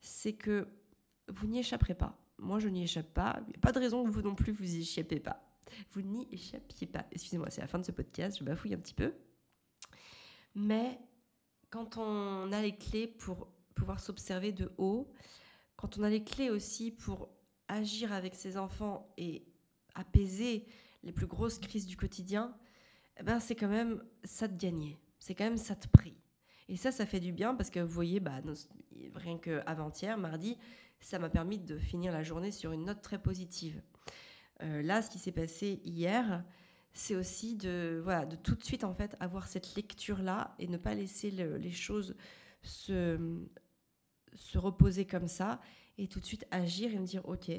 C'est que vous n'y échapperez pas. Moi, je n'y échappe pas. Il n'y a pas de raison que vous non plus vous y échappez pas. Vous n'y échappiez pas. Excusez-moi, c'est la fin de ce podcast, je bafouille un petit peu. Mais quand on a les clés pour pouvoir s'observer de haut, quand on a les clés aussi pour agir avec ses enfants et apaiser les plus grosses crises du quotidien, eh ben c'est quand même ça de gagner. C'est quand même ça de prix. Et ça, ça fait du bien parce que vous voyez, bah, rien qu'avant-hier, mardi, ça m'a permis de finir la journée sur une note très positive. Euh, là, ce qui s'est passé hier, c'est aussi de, voilà, de tout de suite en fait avoir cette lecture-là et ne pas laisser les choses se, se reposer comme ça et tout de suite agir et me dire ok,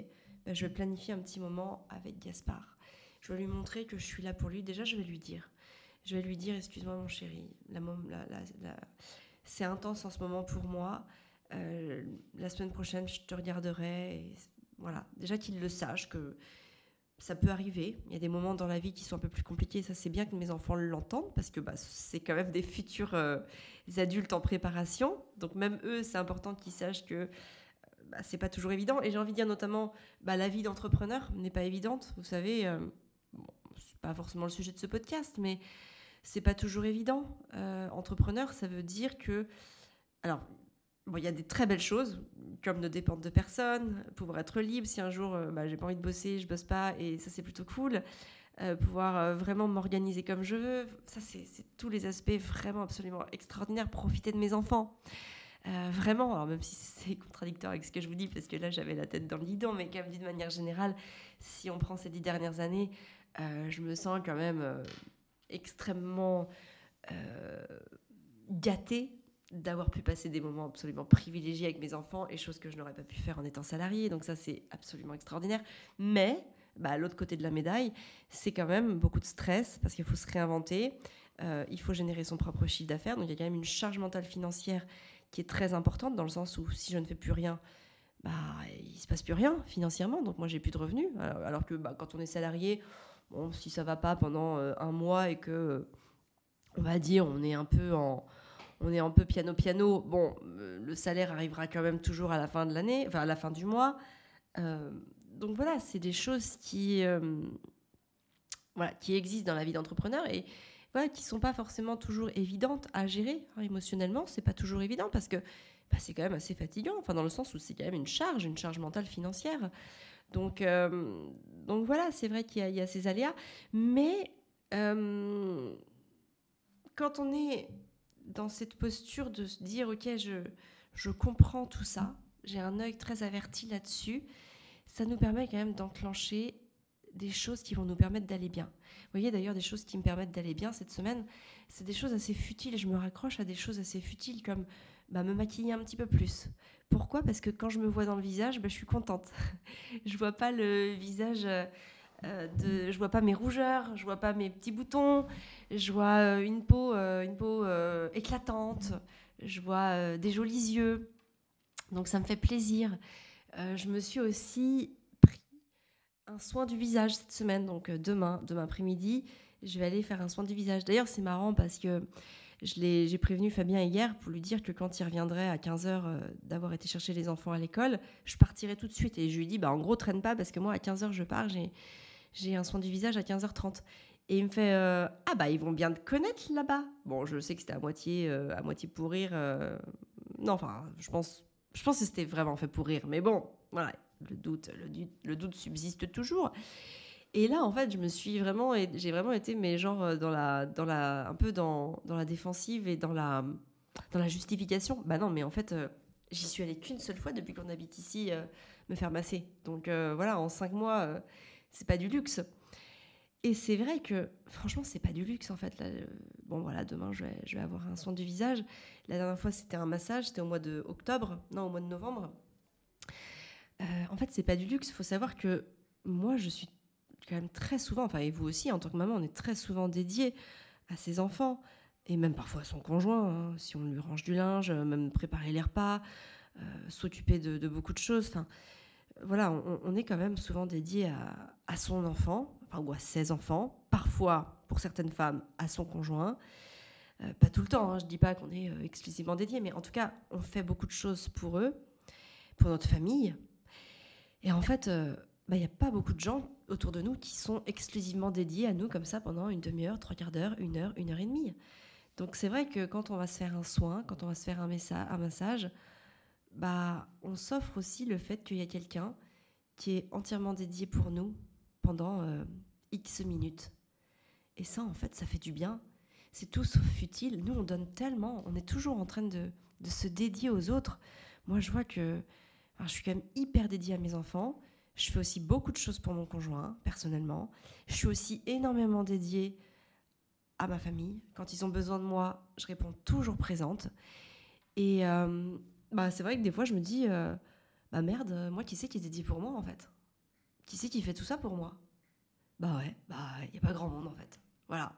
ben, je vais planifier un petit moment avec Gaspard. Je vais lui montrer que je suis là pour lui. Déjà, je vais lui dire. Je vais lui dire excuse-moi mon chéri, c'est intense en ce moment pour moi. Euh, la semaine prochaine, je te regarderai. voilà, déjà qu'il le sache que ça peut arriver. Il y a des moments dans la vie qui sont un peu plus compliqués. Ça, c'est bien que mes enfants l'entendent parce que bah, c'est quand même des futurs euh, adultes en préparation. Donc même eux, c'est important qu'ils sachent que bah, c'est pas toujours évident. Et j'ai envie de dire notamment, bah, la vie d'entrepreneur n'est pas évidente. Vous savez, euh, pas forcément le sujet de ce podcast, mais c'est pas toujours évident. Euh, entrepreneur, ça veut dire que, alors, Bon, il y a des très belles choses, comme ne dépendre de personne, pouvoir être libre si un jour euh, bah, j'ai pas envie de bosser, je bosse pas, et ça c'est plutôt cool. Euh, pouvoir vraiment m'organiser comme je veux, ça c'est tous les aspects vraiment absolument extraordinaires. Profiter de mes enfants, vraiment. Alors même si c'est contradictoire avec ce que je vous dis, parce que là j'avais la tête dans le guidon, mais comme dit de manière générale, si on prend ces dix dernières années, je me sens quand même extrêmement gâtée d'avoir pu passer des moments absolument privilégiés avec mes enfants et choses que je n'aurais pas pu faire en étant salarié. Donc ça, c'est absolument extraordinaire. Mais bah, l'autre côté de la médaille, c'est quand même beaucoup de stress parce qu'il faut se réinventer, euh, il faut générer son propre chiffre d'affaires. Donc il y a quand même une charge mentale financière qui est très importante dans le sens où si je ne fais plus rien, bah, il se passe plus rien financièrement. Donc moi, j'ai plus de revenus. Alors, que bah, quand on est salarié, bon, si ça va pas pendant euh, un mois et que, on va dire, on est un peu en on est un peu piano-piano. Bon, euh, le salaire arrivera quand même toujours à la fin de l'année, enfin à la fin du mois. Euh, donc voilà, c'est des choses qui, euh, voilà, qui existent dans la vie d'entrepreneur et voilà, qui sont pas forcément toujours évidentes à gérer hein, émotionnellement. C'est pas toujours évident parce que bah, c'est quand même assez fatigant, enfin dans le sens où c'est quand même une charge, une charge mentale financière. Donc, donc voilà, c'est vrai qu'il y, a ces aléas, mais quand on est dans cette posture de se dire, ok, je, je comprends tout ça, j'ai un œil très averti là-dessus, ça nous permet quand même d'enclencher des choses qui vont nous permettre d'aller bien. Vous voyez d'ailleurs des choses qui me permettent d'aller bien cette semaine, c'est des choses assez futiles. Je me raccroche à des choses assez futiles comme bah, me maquiller un petit peu plus. Pourquoi? Parce que quand je me vois dans le visage, bah, je suis contente. je vois pas le visage euh, euh, de, je vois pas mes rougeurs, je vois pas mes petits boutons, je vois euh, une peau, une peau éclatante, je vois des jolis yeux. Donc ça me fait plaisir. je me suis aussi pris un soin du visage cette semaine, donc demain, demain après-midi, je vais aller faire un soin du visage. D'ailleurs, c'est marrant parce que j'ai prévenu Fabien hier pour lui dire que quand il reviendrait à 15h d'avoir été chercher les enfants à l'école, je partirai tout de suite. Et je lui ai dit, bah, en gros, traîne pas parce que moi, à 15h, je pars, j'ai un soin du visage à 15h30. Et il me fait euh, Ah, bah, ils vont bien te connaître là-bas. Bon, je sais que c'était à moitié, euh, à moitié pour rire. euh, Non, enfin, je pense, je pense que c'était vraiment fait pour rire. Mais bon, voilà, le doute, le, le doute subsiste toujours. Et là, en fait, je me suis vraiment, j'ai vraiment été, mais genre euh, dans la, dans la, un peu dans, dans la défensive et dans la, dans la justification. Bah non, mais en fait, euh, j'y suis allée qu'une seule fois depuis qu'on habite ici, euh, me faire masser. Donc voilà, en cinq mois, c'est pas du luxe. Et c'est vrai que, franchement, c'est pas du luxe en fait. Bon voilà, demain je vais, je vais avoir un soin du visage. La dernière fois, c'était un massage, c'était au mois de octobre, non, au mois de novembre. En fait, c'est pas du luxe. Il faut savoir que moi, je suis quand même très souvent, enfin, et vous aussi, en tant que maman, on est très souvent dédié à ses enfants, et même parfois à son conjoint, hein, si on lui range du linge, euh, même préparer les repas, euh, s'occuper de, beaucoup de choses. Enfin, voilà, on, est quand même souvent dédié à, son enfant, ou à ses enfants, parfois, pour certaines femmes, à son conjoint. Euh, pas tout le temps, hein, je dis pas qu'on est euh, exclusivement dédié, mais en tout cas, on fait beaucoup de choses pour eux, pour notre famille. Et en fait, euh, bah, il n'y a pas beaucoup de gens autour de nous qui sont exclusivement dédiés à nous comme ça pendant une demi-heure, trois quarts d'heure, une heure, une heure et demie. Donc c'est vrai que quand on va se faire un soin, quand on va se faire un, massage, bah, on s'offre aussi le fait qu'il y a quelqu'un qui est entièrement dédié pour nous pendant euh, X minutes. Et ça, en fait, ça fait du bien. C'est tout sauf futile. Nous, on donne tellement, on est toujours en train de, de se dédier aux autres. Moi, je vois que je suis quand même hyper dédiée à mes enfants. Je fais aussi beaucoup de choses pour mon conjoint, personnellement. Je suis aussi énormément dédiée à ma famille. Quand ils ont besoin de moi, je réponds toujours présente. Et euh, bah, c'est vrai que des fois, je me dis, euh, bah merde, moi, qui c'est qui est dédié pour moi, en fait? Qui c'est qui fait tout ça pour moi? Bah ouais, bah il n'y a pas grand monde, en fait. Voilà.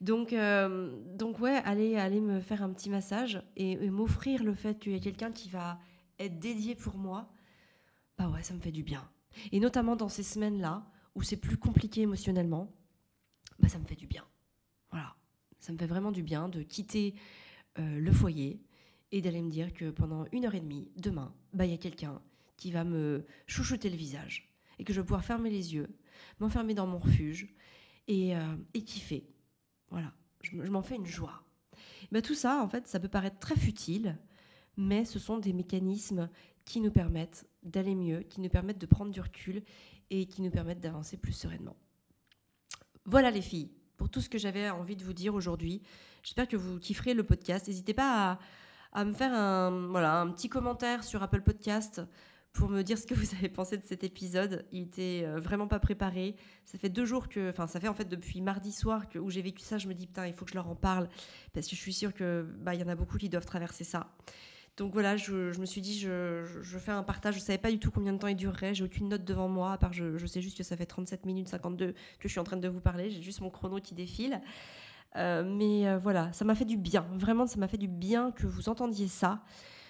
Donc, euh, donc ouais, aller, aller me faire un petit massage et, et m'offrir le fait qu'il y a quelqu'un qui va être dédié pour moi, bah ouais, ça me fait du bien. Et notamment dans ces semaines-là, où c'est plus compliqué émotionnellement, bah ça me fait du bien. Voilà, ça me fait vraiment du bien de quitter euh, le foyer et d'aller me dire que pendant une heure et demie, demain, bah il y a quelqu'un qui va me chouchouter le visage et que je vais pouvoir fermer les yeux, m'enfermer dans mon refuge et, euh, kiffer. Voilà, je, je m'en fais une joie. Bah, tout ça, en fait, ça peut paraître très futile, mais ce sont des mécanismes qui nous permettent d'aller mieux, qui nous permettent de prendre du recul et qui nous permettent d'avancer plus sereinement. Voilà les filles, pour tout ce que j'avais envie de vous dire aujourd'hui. J'espère que vous kifferez le podcast. N'hésitez pas à, me faire un, voilà, un petit commentaire sur Apple Podcast pour me dire ce que vous avez pensé de cet épisode. Il était euh, vraiment pas préparé. Ça fait deux jours que, enfin, ça fait en fait depuis mardi soir que, où j'ai vécu ça. Je me dis putain, il faut que je leur en parle parce que je suis sûre que bah y en a beaucoup qui doivent traverser ça. Donc voilà, je, me suis dit, je, fais un partage. Je savais pas du tout combien de temps il durerait. J'ai aucune note devant moi, à part je, sais juste que ça fait 37 minutes 52 que je suis en train de vous parler. J'ai juste mon chrono qui défile. Euh, mais euh, voilà, ça m'a fait du bien. Vraiment, ça m'a fait du bien que vous entendiez ça.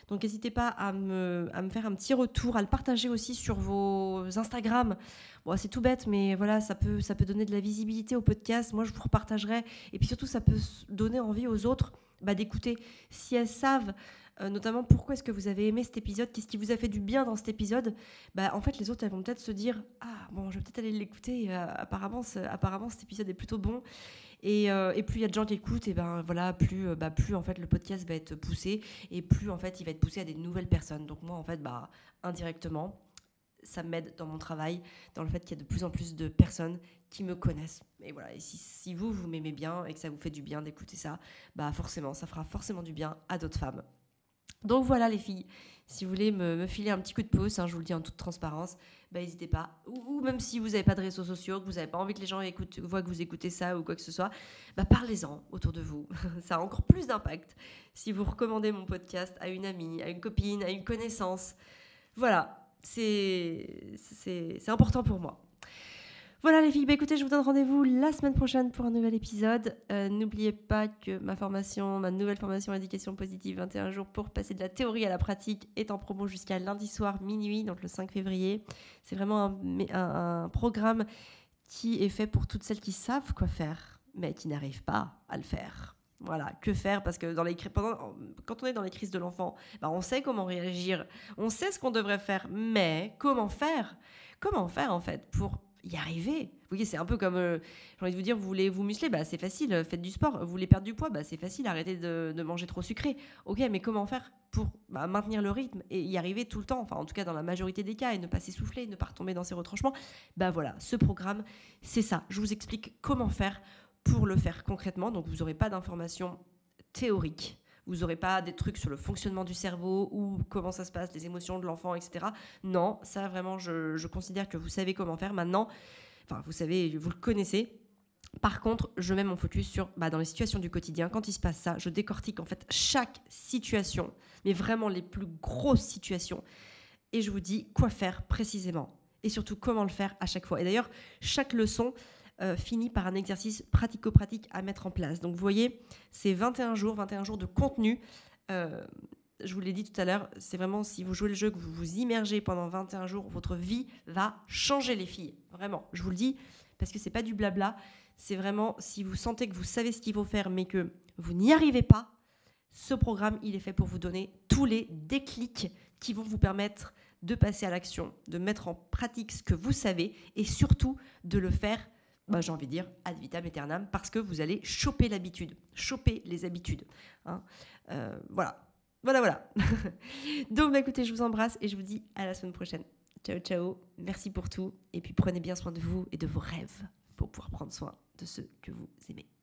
Donc n'hésitez pas à me, faire un petit retour, à le partager aussi sur vos Instagram. Bon, c'est tout bête, mais voilà, ça peut, ça peut donner de la visibilité au podcast. Moi, je vous repartagerai. Et puis surtout, ça peut donner envie aux autres bah, d'écouter. Si elles savent euh, notamment pourquoi est-ce que vous avez aimé cet épisode, qu'est-ce qui vous a fait du bien dans cet épisode, bah, en fait, les autres, elles vont peut-être se dire Ah, bon, je vais peut-être aller l'écouter. euh, apparemment, apparemment, cet épisode est plutôt bon. Et, euh, et plus il y a de gens qui écoutent, et ben voilà, plus, bah, plus en fait le podcast va être poussé et plus en fait il va être poussé à des nouvelles personnes. Donc moi en fait bah indirectement, ça m'aide dans mon travail, dans le fait qu'il y a de plus en plus de personnes qui me connaissent. Et voilà, si, vous vous m'aimez bien et que ça vous fait du bien d'écouter ça, bah forcément ça fera forcément du bien à d'autres femmes. Donc voilà les filles, si vous voulez me, filer un petit coup de pouce, hein, je vous le dis en toute transparence, bah, n'hésitez pas. Ou, même si vous n'avez pas de réseaux sociaux, que vous n'avez pas envie que les gens voient que vous écoutez ça ou quoi que ce soit, bah, parlez-en autour de vous. ça a encore plus d'impact si vous recommandez mon podcast à une amie, à une copine, à une connaissance. Voilà, c'est important pour moi. Voilà les filles, bah écoutez, je vous donne rendez-vous la semaine prochaine pour un nouvel épisode. Euh, N'oubliez pas que ma formation, ma nouvelle formation éducation positive 21 jours pour passer de la théorie à la pratique est en promo jusqu'à lundi soir minuit, donc le 5 février. C'est vraiment un programme qui est fait pour toutes celles qui savent quoi faire, mais qui n'arrivent pas à le faire. Voilà, que faire Parce que dans les, pendant, quand on est dans les crises de l'enfant, bah, on sait comment réagir, on sait ce qu'on devrait faire, mais comment faire? Comment faire en fait pour y arriver? Vous voyez, c'est un peu comme, euh, j'ai envie de vous dire, vous voulez vous muscler, bah, c'est facile, faites du sport. Vous voulez perdre du poids, bah, c'est facile, arrêtez de, manger trop sucré. Ok, mais comment faire pour bah, maintenir le rythme et y arriver tout le temps, enfin en tout cas dans la majorité des cas, et ne pas s'essouffler, ne pas retomber dans ses retranchements Bah voilà, ce programme, c'est ça. Je vous explique comment faire pour le faire concrètement. Donc vous n'aurez pas d'informations théoriques vous n'aurez pas des trucs sur le fonctionnement du cerveau ou comment ça se passe, les émotions de l'enfant, etc. Non, ça vraiment, je, considère que vous savez comment faire maintenant. Enfin, vous savez, vous le connaissez. Par contre, je mets mon focus sur bah, dans les situations du quotidien. Quand il se passe ça, je décortique en fait chaque situation, mais vraiment les plus grosses situations. Et je vous dis quoi faire précisément. Et surtout comment le faire à chaque fois. Et d'ailleurs, chaque leçon, euh, finit par un exercice pratico-pratique à mettre en place. Donc vous voyez, c'est 21 jours, 21 jours de contenu. Euh, je vous l'ai dit tout à l'heure, c'est vraiment si vous jouez le jeu, que vous vous immergez pendant 21 jours, votre vie va changer les filles. Vraiment, je vous le dis, parce que c'est pas du blabla. C'est vraiment si vous sentez que vous savez ce qu'il faut faire, mais que vous n'y arrivez pas, ce programme, il est fait pour vous donner tous les déclics qui vont vous permettre de passer à l'action, de mettre en pratique ce que vous savez et surtout de le faire bah, j'ai envie de dire ad vitam aeternam, parce que vous allez choper l'habitude, choper les habitudes. Hein. Euh, voilà, voilà, voilà. Donc, bah, écoutez, je vous embrasse et je vous dis à la semaine prochaine. Ciao, ciao. Merci pour tout. Et puis, prenez bien soin de vous et de vos rêves pour pouvoir prendre soin de ceux que vous aimez.